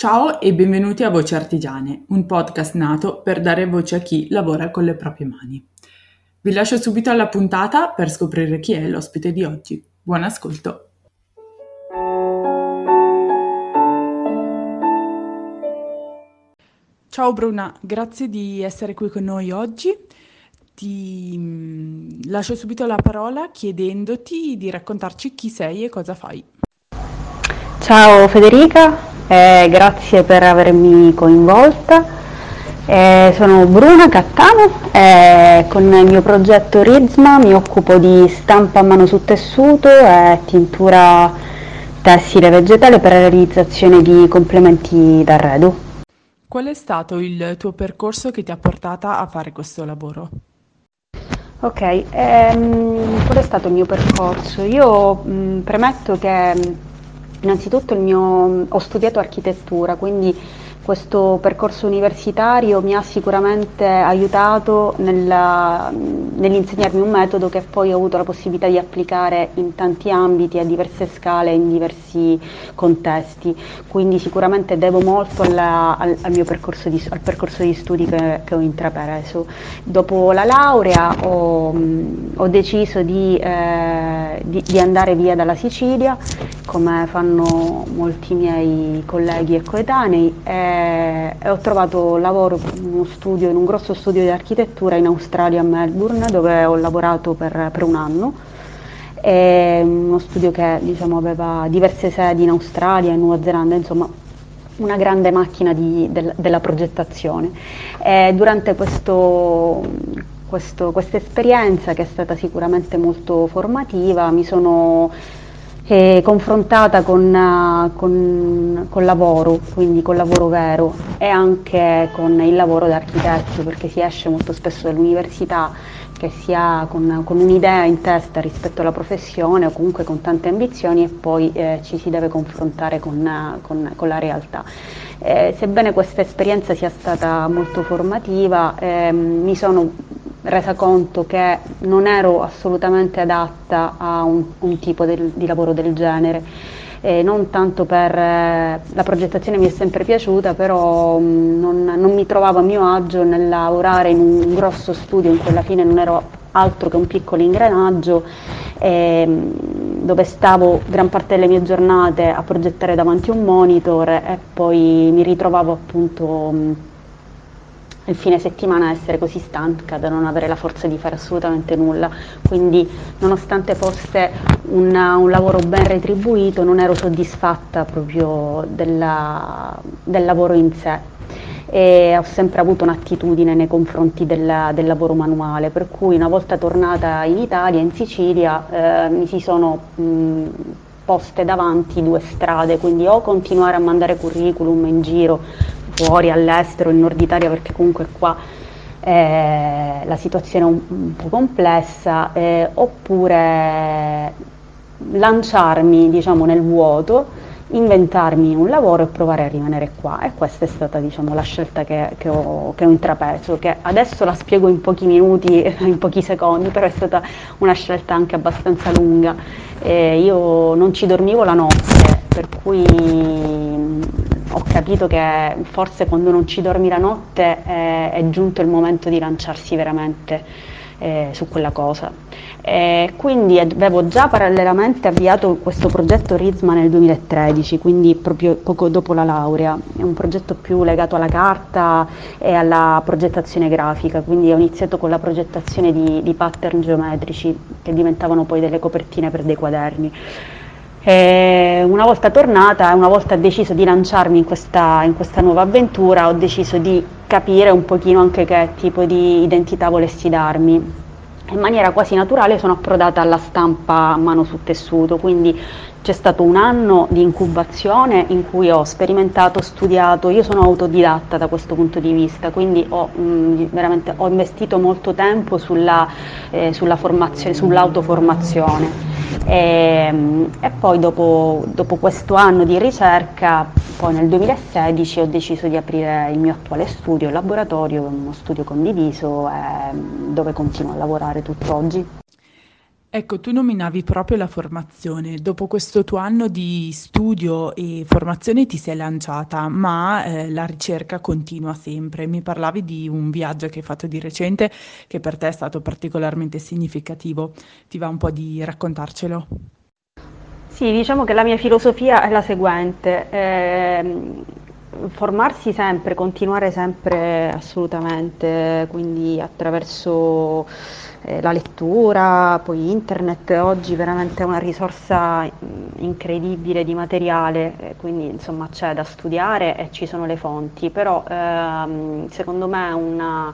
Ciao e benvenuti a Voci Artigiane, un podcast nato per dare voce a chi lavora con le proprie mani. Vi lascio subito alla puntata per scoprire chi è l'ospite di oggi. Buon ascolto! Ciao Bruna, grazie di essere qui con noi oggi. Ti mm, lascio subito la parola chiedendoti di raccontarci chi sei e cosa fai. Ciao Federica, eh, grazie per avermi coinvolta. Eh, sono Bruna Cattano e con il mio progetto Rizma mi occupo di stampa a mano su tessuto e tintura tessile vegetale per la realizzazione di complementi d'arredo. Qual è stato il tuo percorso che ti ha portata a fare questo lavoro? Ok, ehm, qual è stato il mio percorso? Io mh, premetto che Innanzitutto mio, ho studiato architettura, quindi questo percorso universitario mi ha sicuramente aiutato nella, nell'insegnarmi un metodo che poi ho avuto la possibilità di applicare in tanti ambiti, a diverse scale, in diversi contesti. Quindi sicuramente devo molto alla, al, al, mio percorso di, al percorso di studi che, che, ho intrapreso. Dopo la laurea ho, ho deciso di, eh, di, di andare via dalla Sicilia, come fanno molti miei colleghi e coetanei. E e ho trovato lavoro in uno studio, in un grosso studio di architettura in Australia, a Melbourne, dove ho lavorato per, per un anno. È uno studio che diciamo, aveva diverse sedi in Australia e Nuova Zelanda, insomma una grande macchina di, del, della progettazione. E durante questo, questo, questa esperienza, che è stata sicuramente molto formativa, mi sono eh, confrontata con, uh, con, con, lavoro, quindi con lavoro vero e anche con il lavoro da architetti, perché si esce molto spesso dall'università che si ha con, con, un'idea in testa rispetto alla professione o comunque con tante ambizioni e poi eh, ci si deve confrontare con, con la realtà. Eh, sebbene questa esperienza sia stata molto formativa, eh, mi sono resa conto che non ero assolutamente adatta a un, un tipo del, di lavoro del genere. Eh, non tanto per eh, la progettazione mi è sempre piaciuta, però mh, mm, non, non, mi trovavo a mio agio nel lavorare in un grosso studio in cui alla fine non ero altro che un piccolo ingranaggio eh, dove stavo gran parte delle mie giornate a progettare davanti a un monitor e poi mi ritrovavo appunto mh, il fine settimana essere così stanca da non avere la forza di fare assolutamente nulla, quindi nonostante fosse una, un lavoro ben retribuito non ero soddisfatta proprio della, del lavoro in sé. E ho sempre avuto un'attitudine nei confronti del, del, lavoro manuale, per cui una volta tornata in Italia, in Sicilia, eh, mi si sono mh, poste davanti due strade, quindi o continuare a mandare curriculum in giro fuori, all'estero, in Nord Italia, perché comunque qua eh, la situazione è un, un po' complessa, eh, oppure lanciarmi diciamo, nel vuoto, inventarmi un lavoro e provare a rimanere qua e questa è stata diciamo, la scelta che, che, ho, che, ho, intrapreso, che adesso la spiego in pochi minuti, in pochi secondi, però è stata una scelta anche abbastanza lunga. Eh, io non ci dormivo la notte, per cui ho capito che forse quando non ci dormi la notte è, è giunto il momento di lanciarsi veramente eh, su quella cosa. E quindi avevo già parallelamente avviato questo progetto Rizma nel 2013, quindi proprio poco dopo la laurea. È un progetto più legato alla carta e alla progettazione grafica, quindi ho iniziato con la progettazione di, di pattern geometrici che diventavano poi delle copertine per dei quaderni. E una volta tornata, una volta deciso di lanciarmi in questa, in questa, nuova avventura, ho deciso di capire un pochino anche che tipo di identità volessi darmi. In maniera quasi naturale sono approdata alla stampa mano su tessuto, quindi c'è stato un anno di incubazione in cui ho sperimentato, studiato, io sono autodidatta da questo punto di vista, quindi ho, mh, veramente, ho investito molto tempo sulla, eh, sulla formazione, sull'autoformazione e, e poi dopo, dopo, questo anno di ricerca, poi nel 2016 ho deciso di aprire il mio attuale studio, il laboratorio, uno studio condiviso eh, dove continuo a lavorare tutt'oggi. Ecco, tu nominavi proprio la formazione. Dopo questo tuo anno di studio e formazione ti sei lanciata, ma eh, la ricerca continua sempre. Mi parlavi di un viaggio che hai fatto di recente che per te è stato particolarmente significativo. Ti va un po' di raccontarcelo? Sì, diciamo che la mia filosofia è la seguente. Eh, formarsi sempre, continuare sempre assolutamente, quindi attraverso eh, la lettura, poi internet oggi veramente una risorsa incredibile di materiale, eh, quindi insomma c'è da studiare e ci sono le fonti, però ehm, secondo me una,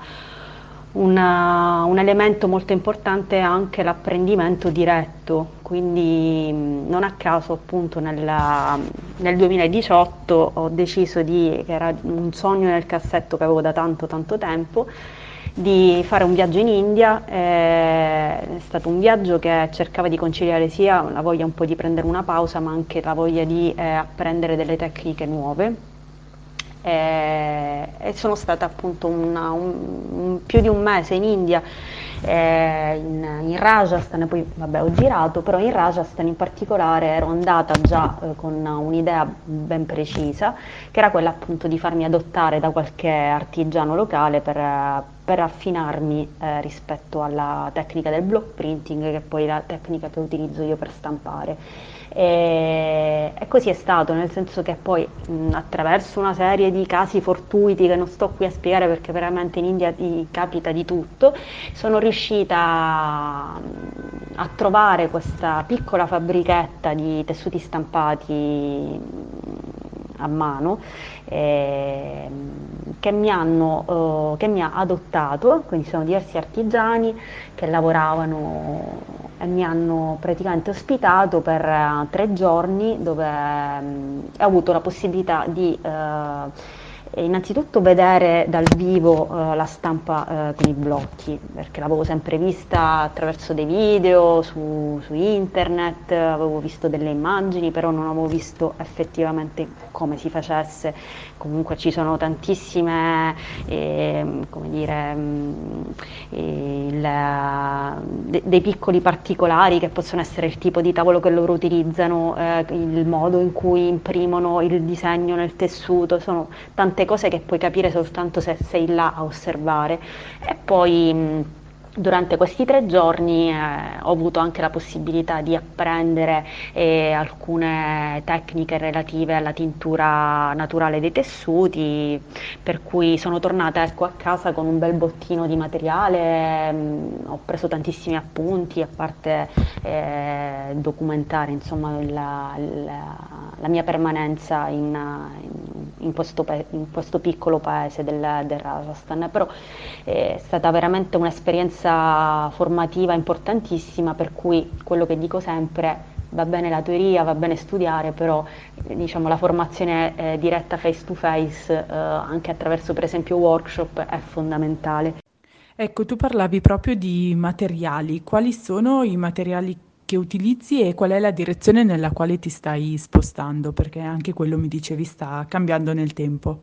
una, un elemento molto importante è anche l'apprendimento diretto, quindi non a caso appunto nella, nel 2018 ho deciso di, che era un sogno nel cassetto che avevo da tanto tanto tempo, di fare un viaggio in India, eh, è stato un viaggio che cercava di conciliare sia la voglia un po' di prendere una pausa ma anche la voglia di eh, apprendere delle tecniche nuove. Eh, e sono stata appunto una, un, più di un mese in India eh, in, in, Rajasthan, poi vabbè ho girato, però in Rajasthan in particolare ero andata già eh, con un'idea ben precisa, che era quella appunto di farmi adottare da qualche artigiano locale per, per affinarmi eh, rispetto alla tecnica del block printing, che è poi la tecnica che utilizzo io per stampare. E, e, così è stato, nel senso che poi mh, attraverso una serie di casi fortuiti che non sto qui a spiegare perché veramente in India ti capita di tutto, sono riuscita a, a trovare questa piccola fabbrichetta di tessuti stampati a mano eh, che, mi hanno, eh, che mi ha adottato, quindi sono diversi artigiani che lavoravano e mi hanno praticamente ospitato per uh, tre giorni dove um, ho avuto la possibilità di uh, innanzitutto vedere dal vivo uh, la stampa con i blocchi, perché l'avevo sempre vista attraverso dei video su, su, internet, avevo visto delle immagini, però non avevo visto effettivamente come si facesse. Comunque ci sono tantissime, eh, come dire, mh, mm, il, de, dei piccoli particolari che possono essere il tipo di tavolo che loro utilizzano, eh, il modo in cui imprimono il disegno nel tessuto, sono tante cose che puoi capire soltanto se sei là a osservare. E poi mh, Durante questi tre giorni eh, ho avuto anche la possibilità di apprendere eh, alcune tecniche relative alla tintura naturale dei tessuti, per cui sono tornata ecco, a casa con un bel bottino di materiale, mh, mm, ho preso tantissimi appunti, a parte eh, documentare insomma, la, la, la, mia permanenza in, in, in, questo, in, questo, piccolo paese del, del Rajasthan, però eh, è stata veramente un'esperienza esperienza formativa importantissima, per cui quello che dico sempre va bene la teoria, va bene studiare, però diciamo, la formazione eh, diretta face to face, eh, anche attraverso per esempio workshop, è fondamentale. Ecco, tu parlavi proprio di materiali, quali sono i materiali che utilizzi e qual è la direzione nella quale ti stai spostando? Perché anche quello mi dicevi sta cambiando nel tempo.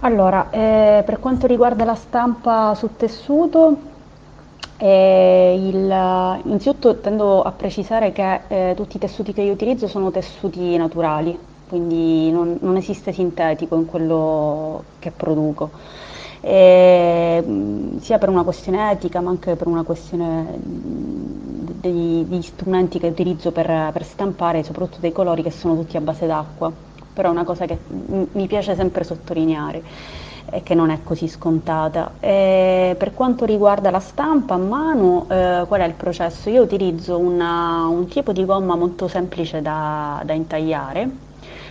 Allora, eh, per quanto riguarda la stampa su tessuto, eh, il, innanzitutto tendo a precisare che eh, tutti i tessuti che io utilizzo sono tessuti naturali, quindi non, non esiste sintetico in quello che produco. E, sia per una questione etica ma anche per una questione degli strumenti che utilizzo per, per stampare, soprattutto dei colori che sono tutti a base d'acqua però una cosa che mi piace sempre sottolineare e che non è così scontata. E per quanto riguarda la stampa a mano, eh, qual è il processo? Io utilizzo una, un tipo di gomma molto semplice da, da, intagliare,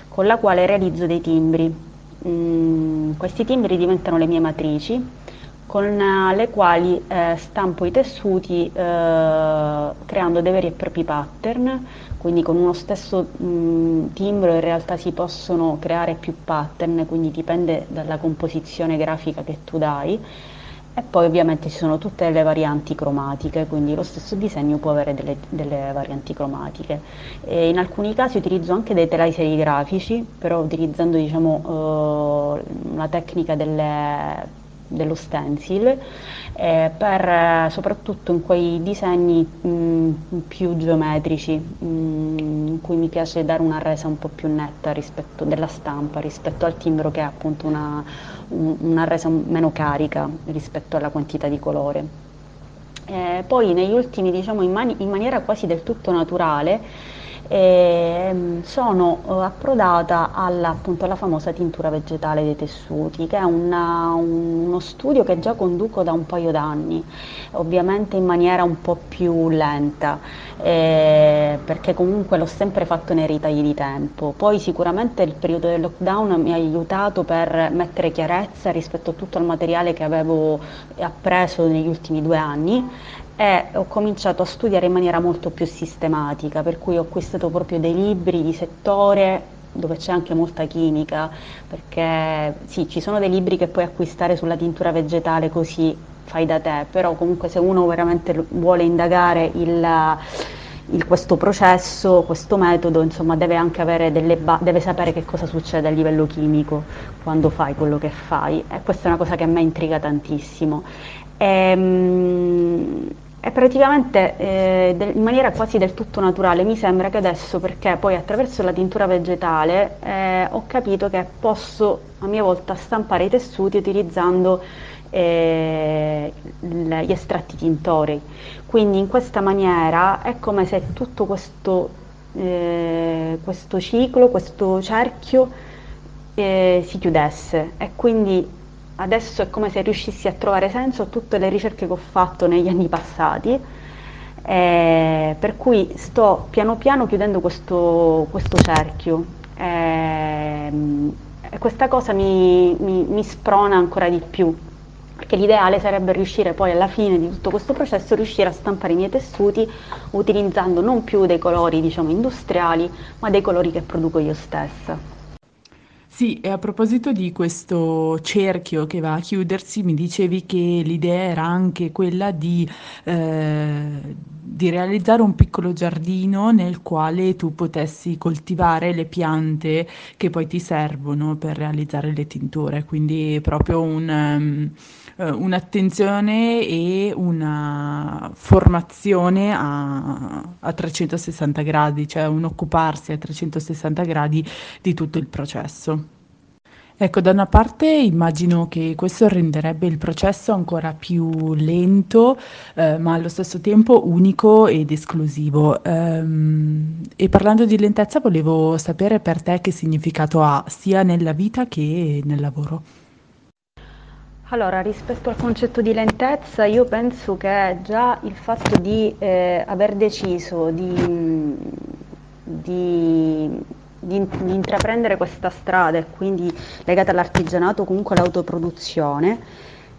con la quale realizzo dei timbri. Mm, questi timbri diventano le mie matrici, con le quali eh, stampo i tessuti eh, creando dei veri e propri pattern quindi con uno stesso mh, timbro in realtà si possono creare più pattern, quindi dipende dalla composizione grafica che tu dai. E poi ovviamente ci sono tutte le varianti cromatiche, quindi lo stesso disegno può avere delle, delle varianti cromatiche. E in alcuni casi utilizzo anche dei telai serigrafici, però utilizzando diciamo, uh, una tecnica delle dello stencil, eh, per, soprattutto in quei disegni mh, più geometrici, mh, in cui mi piace dare una resa un po' più netta rispetto della stampa rispetto al timbro che è appunto una, una resa meno carica rispetto alla quantità di colore. Eh, poi negli ultimi, diciamo, in, mani, in maniera quasi del tutto naturale, e sono eh, approdata alla, appunto, alla famosa tintura vegetale dei tessuti, che è una, uno studio che già conduco da un paio d'anni, ovviamente in maniera un po' più lenta, eh, perché comunque l'ho sempre fatto nei ritagli di tempo. Poi sicuramente il periodo del lockdown mi ha aiutato per mettere chiarezza rispetto a tutto il materiale che avevo appreso negli ultimi due anni e ho cominciato a studiare in maniera molto più sistematica, per cui ho acquistato proprio dei libri di settore dove c'è anche molta chimica, perché sì, ci sono dei libri che puoi acquistare sulla tintura vegetale così fai da te, però comunque se uno veramente vuole indagare il, il, questo processo, questo metodo, insomma deve anche avere delle ba- deve sapere che cosa succede a livello chimico quando fai quello che fai e questa è una cosa che a me intriga tantissimo. E, ehm, e praticamente eh, in maniera quasi del tutto naturale mi sembra che adesso, perché poi attraverso la tintura vegetale eh, ho capito che posso a mia volta stampare i tessuti utilizzando eh, gli estratti tintori. Quindi in questa maniera è come se tutto questo, eh, questo ciclo, questo cerchio eh, si chiudesse e quindi adesso è come se riuscissi a trovare senso a tutte le ricerche che ho fatto negli anni passati, eh, per cui sto piano piano chiudendo questo, questo cerchio. Eh, e questa cosa mi, mi, mi sprona ancora di più, perché l'ideale sarebbe riuscire poi alla fine di tutto questo processo riuscire a stampare i miei tessuti utilizzando non più dei colori diciamo industriali ma dei colori che produco io stessa. Sì, e a proposito di questo cerchio che va a chiudersi, mi dicevi che l'idea era anche quella di, eh, di realizzare un piccolo giardino nel quale tu potessi coltivare le piante che poi ti servono per realizzare le tinture, quindi proprio un, um, un'attenzione e una formazione a, a 360 gradi, cioè un occuparsi a 360 gradi di tutto il processo. Ecco, da una parte immagino che questo renderebbe il processo ancora più lento, eh, ma allo stesso tempo unico ed esclusivo. Ehm, e parlando di lentezza, volevo sapere per te che significato ha sia nella vita che nel lavoro. Allora, rispetto al concetto di lentezza, io penso che già il fatto di eh, aver deciso di, di di, di intraprendere questa strada e quindi legata all'artigianato, comunque all'autoproduzione,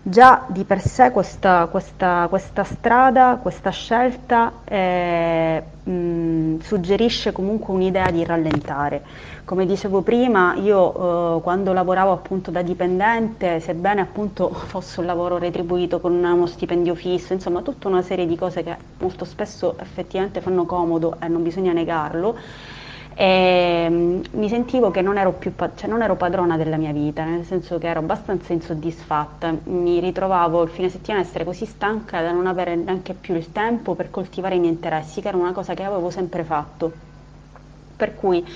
già di per sé questa, questa, questa strada, questa scelta eh, mh, suggerisce comunque un'idea di rallentare. Come dicevo prima, io eh, quando lavoravo appunto da dipendente, sebbene appunto fosse un lavoro retribuito con uno stipendio fisso, insomma tutta una serie di cose che molto spesso effettivamente fanno comodo e non bisogna negarlo, e mm, mi sentivo che non ero, più, cioè non ero padrona della mia vita, nel senso che ero abbastanza insoddisfatta, mi ritrovavo il fine settimana a essere così stanca da non avere neanche più il tempo per coltivare i miei interessi, che era una cosa che avevo sempre fatto. Per cui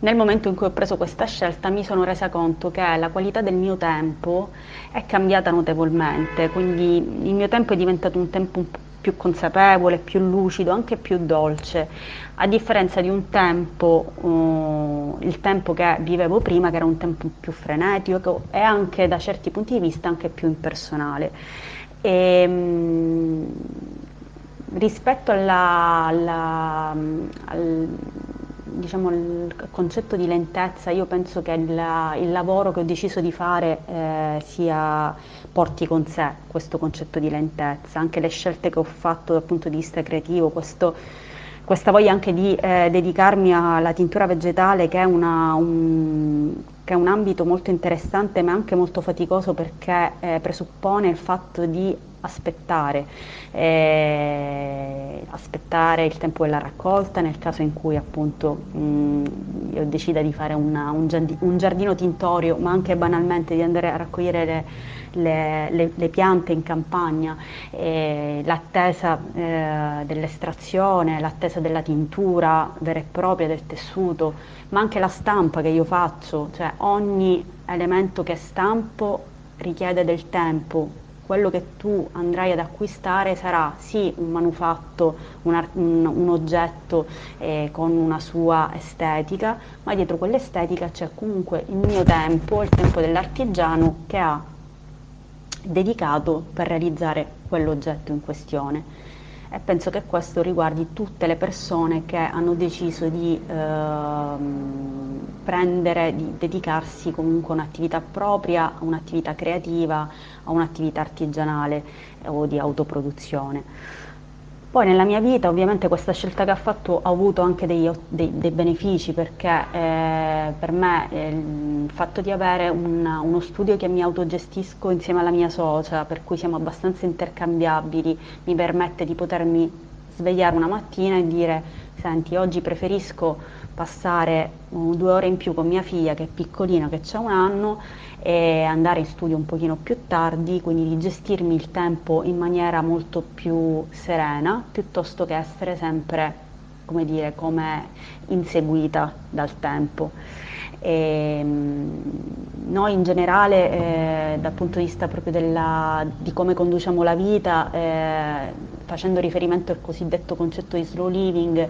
nel momento in cui ho preso questa scelta mi sono resa conto che la qualità del mio tempo è cambiata notevolmente, quindi il mio tempo è diventato un tempo un po' più consapevole, più lucido, anche più dolce, a differenza di un tempo, uh, il tempo che vivevo prima, che era un tempo più frenetico e anche da certi punti di vista anche più impersonale. E, um, rispetto alla, alla, al, diciamo, il concetto di lentezza, io penso che il, il lavoro che ho deciso di fare eh, sia, porti con sé questo concetto di lentezza, anche le scelte che ho fatto dal punto di vista creativo, questo, questa voglia anche di eh, dedicarmi alla tintura vegetale che è, una, un, che è, un, ambito molto interessante ma anche molto faticoso perché eh, presuppone il fatto di aspettare, eh, aspettare il tempo della raccolta nel caso in cui appunto mh, io decida di fare una, un, un, giardino tintorio, ma anche banalmente di andare a raccogliere le, le, le, le piante in campagna, eh, l'attesa eh, dell'estrazione, l'attesa della tintura vera e propria del tessuto, ma anche la stampa che io faccio, cioè ogni elemento che stampo richiede del tempo, quello che tu andrai ad acquistare sarà sì un manufatto, un, un, un oggetto eh, con una sua estetica, ma dietro quell'estetica c'è comunque il mio tempo, il tempo dell'artigiano che ha dedicato per realizzare quell'oggetto in questione e penso che questo riguardi tutte le persone che hanno deciso di eh, prendere, di dedicarsi comunque a un'attività propria, a un'attività creativa, a un'attività artigianale o di autoproduzione. Poi nella mia vita ovviamente questa scelta che ha fatto ha avuto anche dei, dei, dei benefici perché eh, per me eh, il fatto di avere una, uno studio che mi autogestisco insieme alla mia socia, per cui siamo abbastanza intercambiabili, mi permette di potermi svegliare una mattina e dire senti oggi preferisco passare uh, due ore in più con mia figlia che è piccolina, che ha un anno e andare in studio un pochino più tardi, quindi di gestirmi il tempo in maniera molto più serena, piuttosto che essere sempre, come dire, come inseguita dal tempo. E, ehm, noi in generale, eh, dal punto di vista proprio della, di come conduciamo la vita, eh, facendo riferimento al cosiddetto concetto di slow living,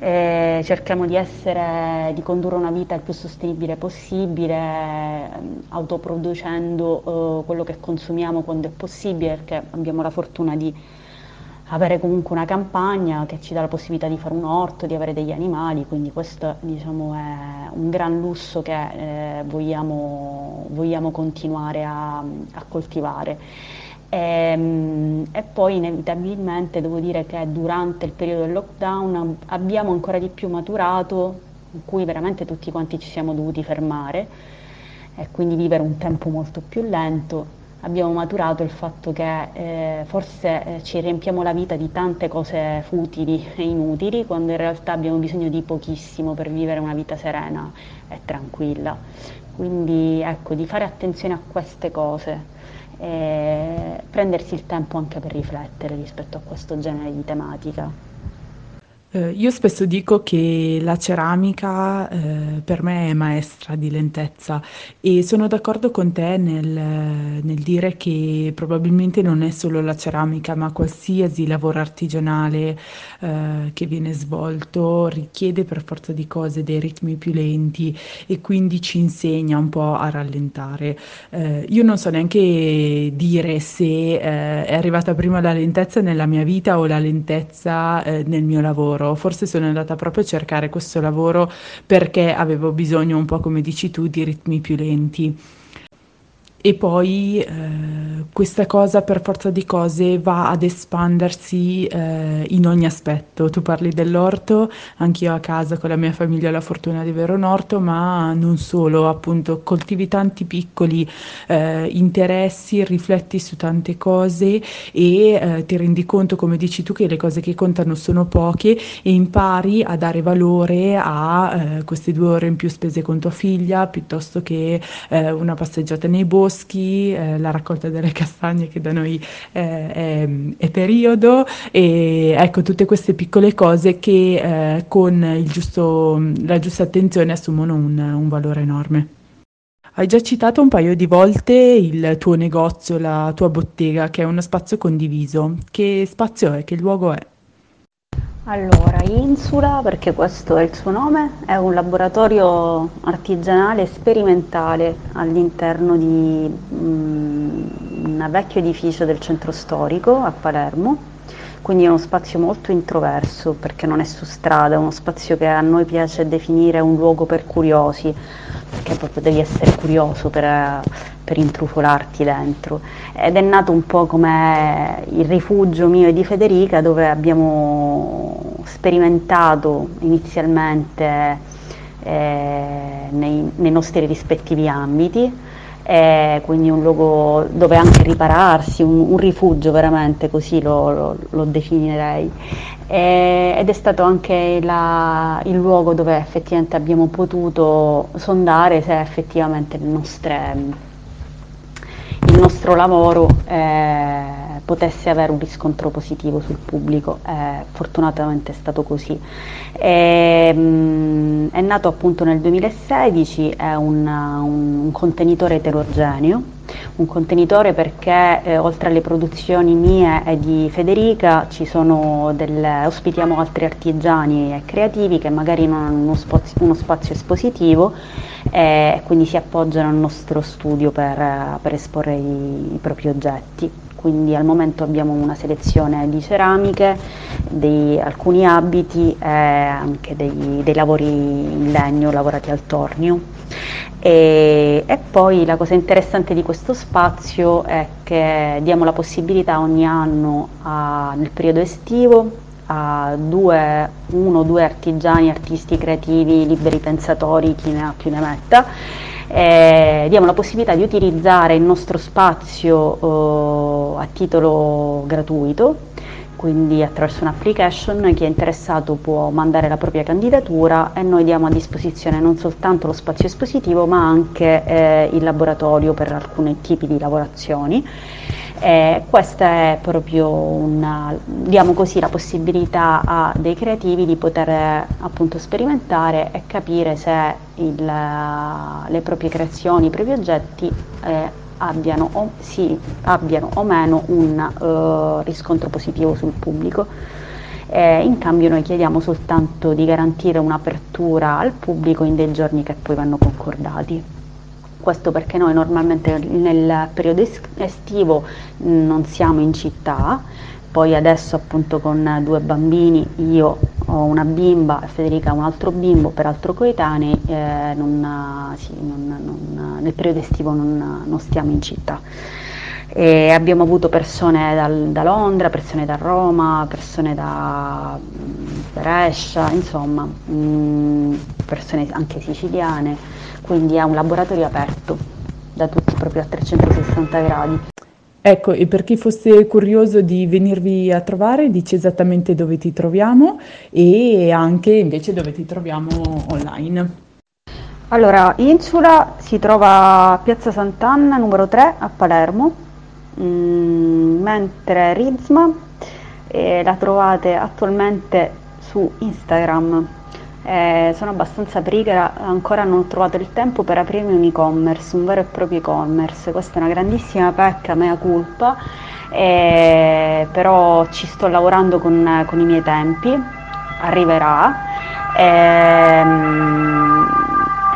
eh, cerchiamo di, essere, di condurre una vita il più sostenibile possibile, ehm, autoproducendo eh, quello che consumiamo quando è possibile, perché abbiamo la fortuna di avere comunque una campagna che ci dà la possibilità di fare un orto, di avere degli animali, quindi questo diciamo, è un gran lusso che eh, vogliamo, vogliamo, continuare a, a coltivare. E, ehm, e, poi inevitabilmente devo dire che durante il periodo del lockdown abbiamo ancora di più maturato, in cui veramente tutti quanti ci siamo dovuti fermare e quindi vivere un tempo molto più lento, abbiamo maturato il fatto che eh, forse eh, ci riempiamo la vita di tante cose futili e inutili, quando in realtà abbiamo bisogno di pochissimo per vivere una vita serena e tranquilla. Quindi ecco, di fare attenzione a queste cose e prendersi il tempo anche per riflettere rispetto a questo genere di tematica. Eh, io spesso dico che la ceramica eh, per me è maestra di lentezza e sono d'accordo con te nel, nel dire che probabilmente non è solo la ceramica, ma qualsiasi lavoro artigianale eh, che viene svolto richiede per forza di cose dei ritmi più lenti e quindi ci insegna un po' a rallentare. Eh, io non so neanche dire se eh, è arrivata prima la lentezza nella mia vita o la lentezza eh, nel mio lavoro lavoro, forse sono andata proprio a cercare questo lavoro perché avevo bisogno un po' come dici tu di ritmi più lenti. E poi eh, questa cosa per forza di cose va ad espandersi eh, in ogni aspetto. Tu parli dell'orto, anch'io a casa con la mia famiglia ho la fortuna di avere un orto, ma non solo, appunto coltivi tanti piccoli eh, interessi, rifletti su tante cose e eh, ti rendi conto, come dici tu, che le cose che contano sono poche e impari a dare valore a eh, queste due ore in più spese con tua figlia piuttosto che eh, una passeggiata nei boschi boschi, eh, la raccolta delle castagne che da noi eh, è, è, periodo e ecco tutte queste piccole cose che eh, con giusto, la giusta attenzione assumono un, un valore enorme. Hai già citato un paio di volte il tuo negozio, la tua bottega, che è uno spazio condiviso. Che spazio è? Che luogo è? Allora, Insula, perché questo è il suo nome, è un laboratorio artigianale sperimentale all'interno di um, un vecchio edificio del centro storico a Palermo, quindi è uno spazio molto introverso perché non è su strada, è uno spazio che a noi piace definire un luogo per curiosi, perché proprio devi essere curioso per, per intrufolarti dentro. Ed è nato un po' come il rifugio mio e di Federica dove abbiamo sperimentato inizialmente eh, nei, nei nostri rispettivi ambiti eh, quindi un luogo dove anche ripararsi, un, un rifugio veramente, così lo, lo, lo definirei. Eh, ed è stato anche la, il luogo dove effettivamente abbiamo potuto sondare se effettivamente le nostre il nostro lavoro eh, potesse avere un riscontro positivo sul pubblico, eh, fortunatamente è stato così. E, mh, mm, è nato appunto nel 2016, è un, un contenitore eterogeneo, un contenitore perché eh, oltre alle produzioni mie e di Federica ci sono delle, ospitiamo altri artigiani e creativi che magari non hanno uno spazio, uno spazio espositivo e quindi si appoggiano al nostro studio per, per esporre i, i propri oggetti quindi al momento abbiamo una selezione di ceramiche, di alcuni abiti e anche dei, dei lavori in legno lavorati al tornio. E, e, poi la cosa interessante di questo spazio è che diamo la possibilità ogni anno a, nel periodo estivo a due, uno o due artigiani, artisti creativi, liberi pensatori, chi ne ha più ne metta, eh, diamo la possibilità di utilizzare il nostro spazio eh, a titolo gratuito, quindi attraverso un'application chi è interessato può mandare la propria candidatura e noi diamo a disposizione non soltanto lo spazio espositivo ma anche eh, il laboratorio per alcuni tipi di lavorazioni. Eh, questa è proprio una, diamo così la possibilità a dei creativi di poter appunto sperimentare e capire se il, le proprie creazioni, i propri oggetti eh, abbiano, o, sì, abbiano, o, meno un uh, riscontro positivo sul pubblico. Eh, in cambio noi chiediamo soltanto di garantire un'apertura al pubblico in dei giorni che poi vanno concordati questo perché noi normalmente nel periodo estivo non siamo in città, poi adesso appunto con due bambini, io ho una bimba e Federica un altro bimbo, peraltro coetanei, eh, non, sì, non, non, nel periodo estivo non, stiamo in città. E abbiamo avuto persone dal, da Londra, persone da Roma, persone da Brescia, insomma, mh, persone anche siciliane quindi è un laboratorio aperto da tutti proprio a 360 gradi. Ecco, e per chi fosse curioso di venirvi a trovare, dici esattamente dove ti troviamo e anche invece dove ti troviamo online. Allora, Insula si trova a Piazza Sant'Anna numero 3 a Palermo, mm, mentre Rizma eh, la trovate attualmente su Instagram eh, sono abbastanza prigra, ancora non ho trovato il tempo per aprirmi un e-commerce, un vero e proprio e-commerce. Questa è una grandissima pecca, mea culpa, eh, però ci sto lavorando con, con i miei tempi, arriverà. Eh,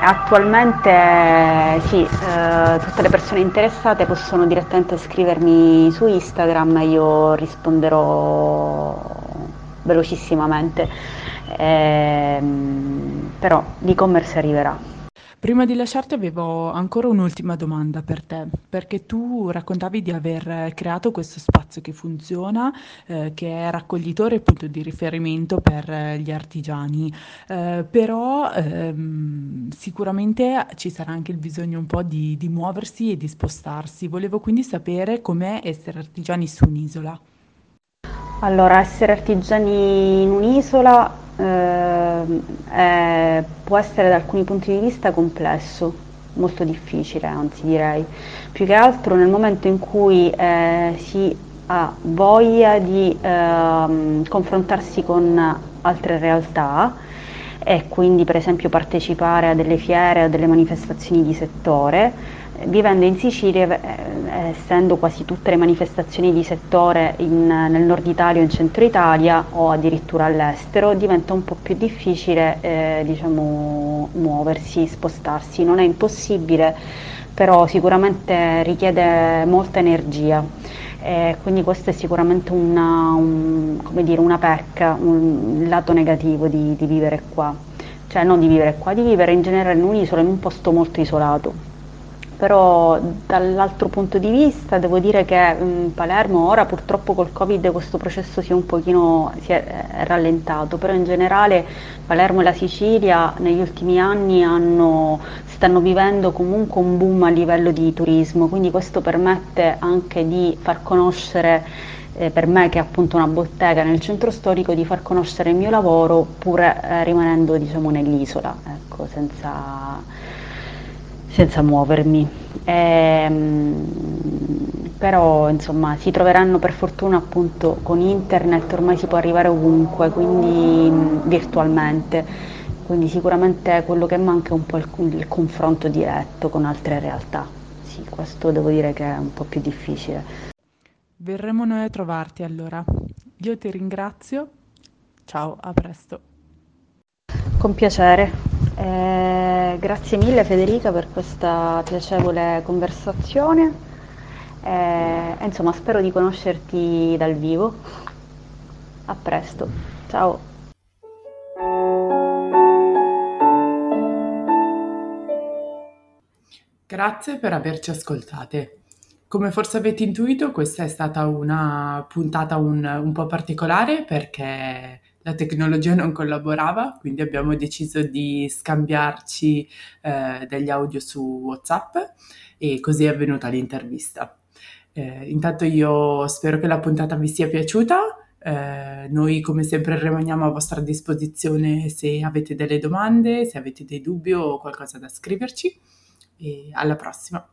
attualmente sì, eh, tutte le persone interessate possono direttamente scrivermi su Instagram io risponderò velocissimamente ehm, però l'e-commerce arriverà. Prima di lasciarti avevo ancora un'ultima domanda per te, perché tu raccontavi di aver creato questo spazio che funziona, eh, che è raccoglitore e punto di riferimento per eh, gli artigiani, eh, però ehm, sicuramente ci sarà anche il bisogno un po' di, di muoversi e di spostarsi. Volevo quindi sapere com'è essere artigiani su un'isola. Allora, essere artigiani in un'isola eh, è, può essere da alcuni punti di vista complesso, molto difficile anzi direi, più che altro nel momento in cui eh, si ha voglia di eh, confrontarsi con altre realtà e quindi per esempio partecipare a delle fiere o delle manifestazioni di settore, vivendo in Sicilia, eh, essendo quasi tutte le manifestazioni di settore in, nel nord Italia o in centro Italia o addirittura all'estero, diventa un po' più difficile eh, diciamo, muoversi, spostarsi. Non è impossibile, però sicuramente richiede molta energia. Eh, quindi questo è sicuramente una, un, dire, una pecca, un lato negativo di, di vivere qua, cioè non di vivere qua, di vivere in generale in un'isola, in un posto molto isolato però dall'altro punto di vista devo dire che mh, Palermo ora purtroppo col Covid questo processo si è un pochino si è, è rallentato, però in generale Palermo e la Sicilia negli ultimi anni hanno, stanno vivendo comunque un boom a livello di turismo, quindi questo permette anche di far conoscere eh, per me che è appunto una bottega nel centro storico di far conoscere il mio lavoro pur eh, rimanendo diciamo nell'isola, ecco, senza, senza muovermi. Ehm, però insomma si troveranno per fortuna appunto con internet, ormai si può arrivare ovunque, quindi virtualmente. Quindi sicuramente quello che manca è un po' il, il confronto diretto con altre realtà. Sì, questo devo dire che è un po' più difficile. Verremo noi a trovarti allora. Io ti ringrazio. Ciao, a presto. Con piacere. Eh, grazie mille Federica per questa piacevole conversazione. Eh, insomma, spero di conoscerti dal vivo. A presto. Ciao. Grazie per averci ascoltate. Come forse avete intuito, questa è stata una puntata un, un po' particolare perché la tecnologia non collaborava, quindi abbiamo deciso di scambiarci eh, degli audio su WhatsApp e così è avvenuta l'intervista. Eh, intanto io spero che la puntata vi sia piaciuta. Eh, noi come sempre rimaniamo a vostra disposizione se avete delle domande, se avete dei dubbi o qualcosa da scriverci. E alla prossima!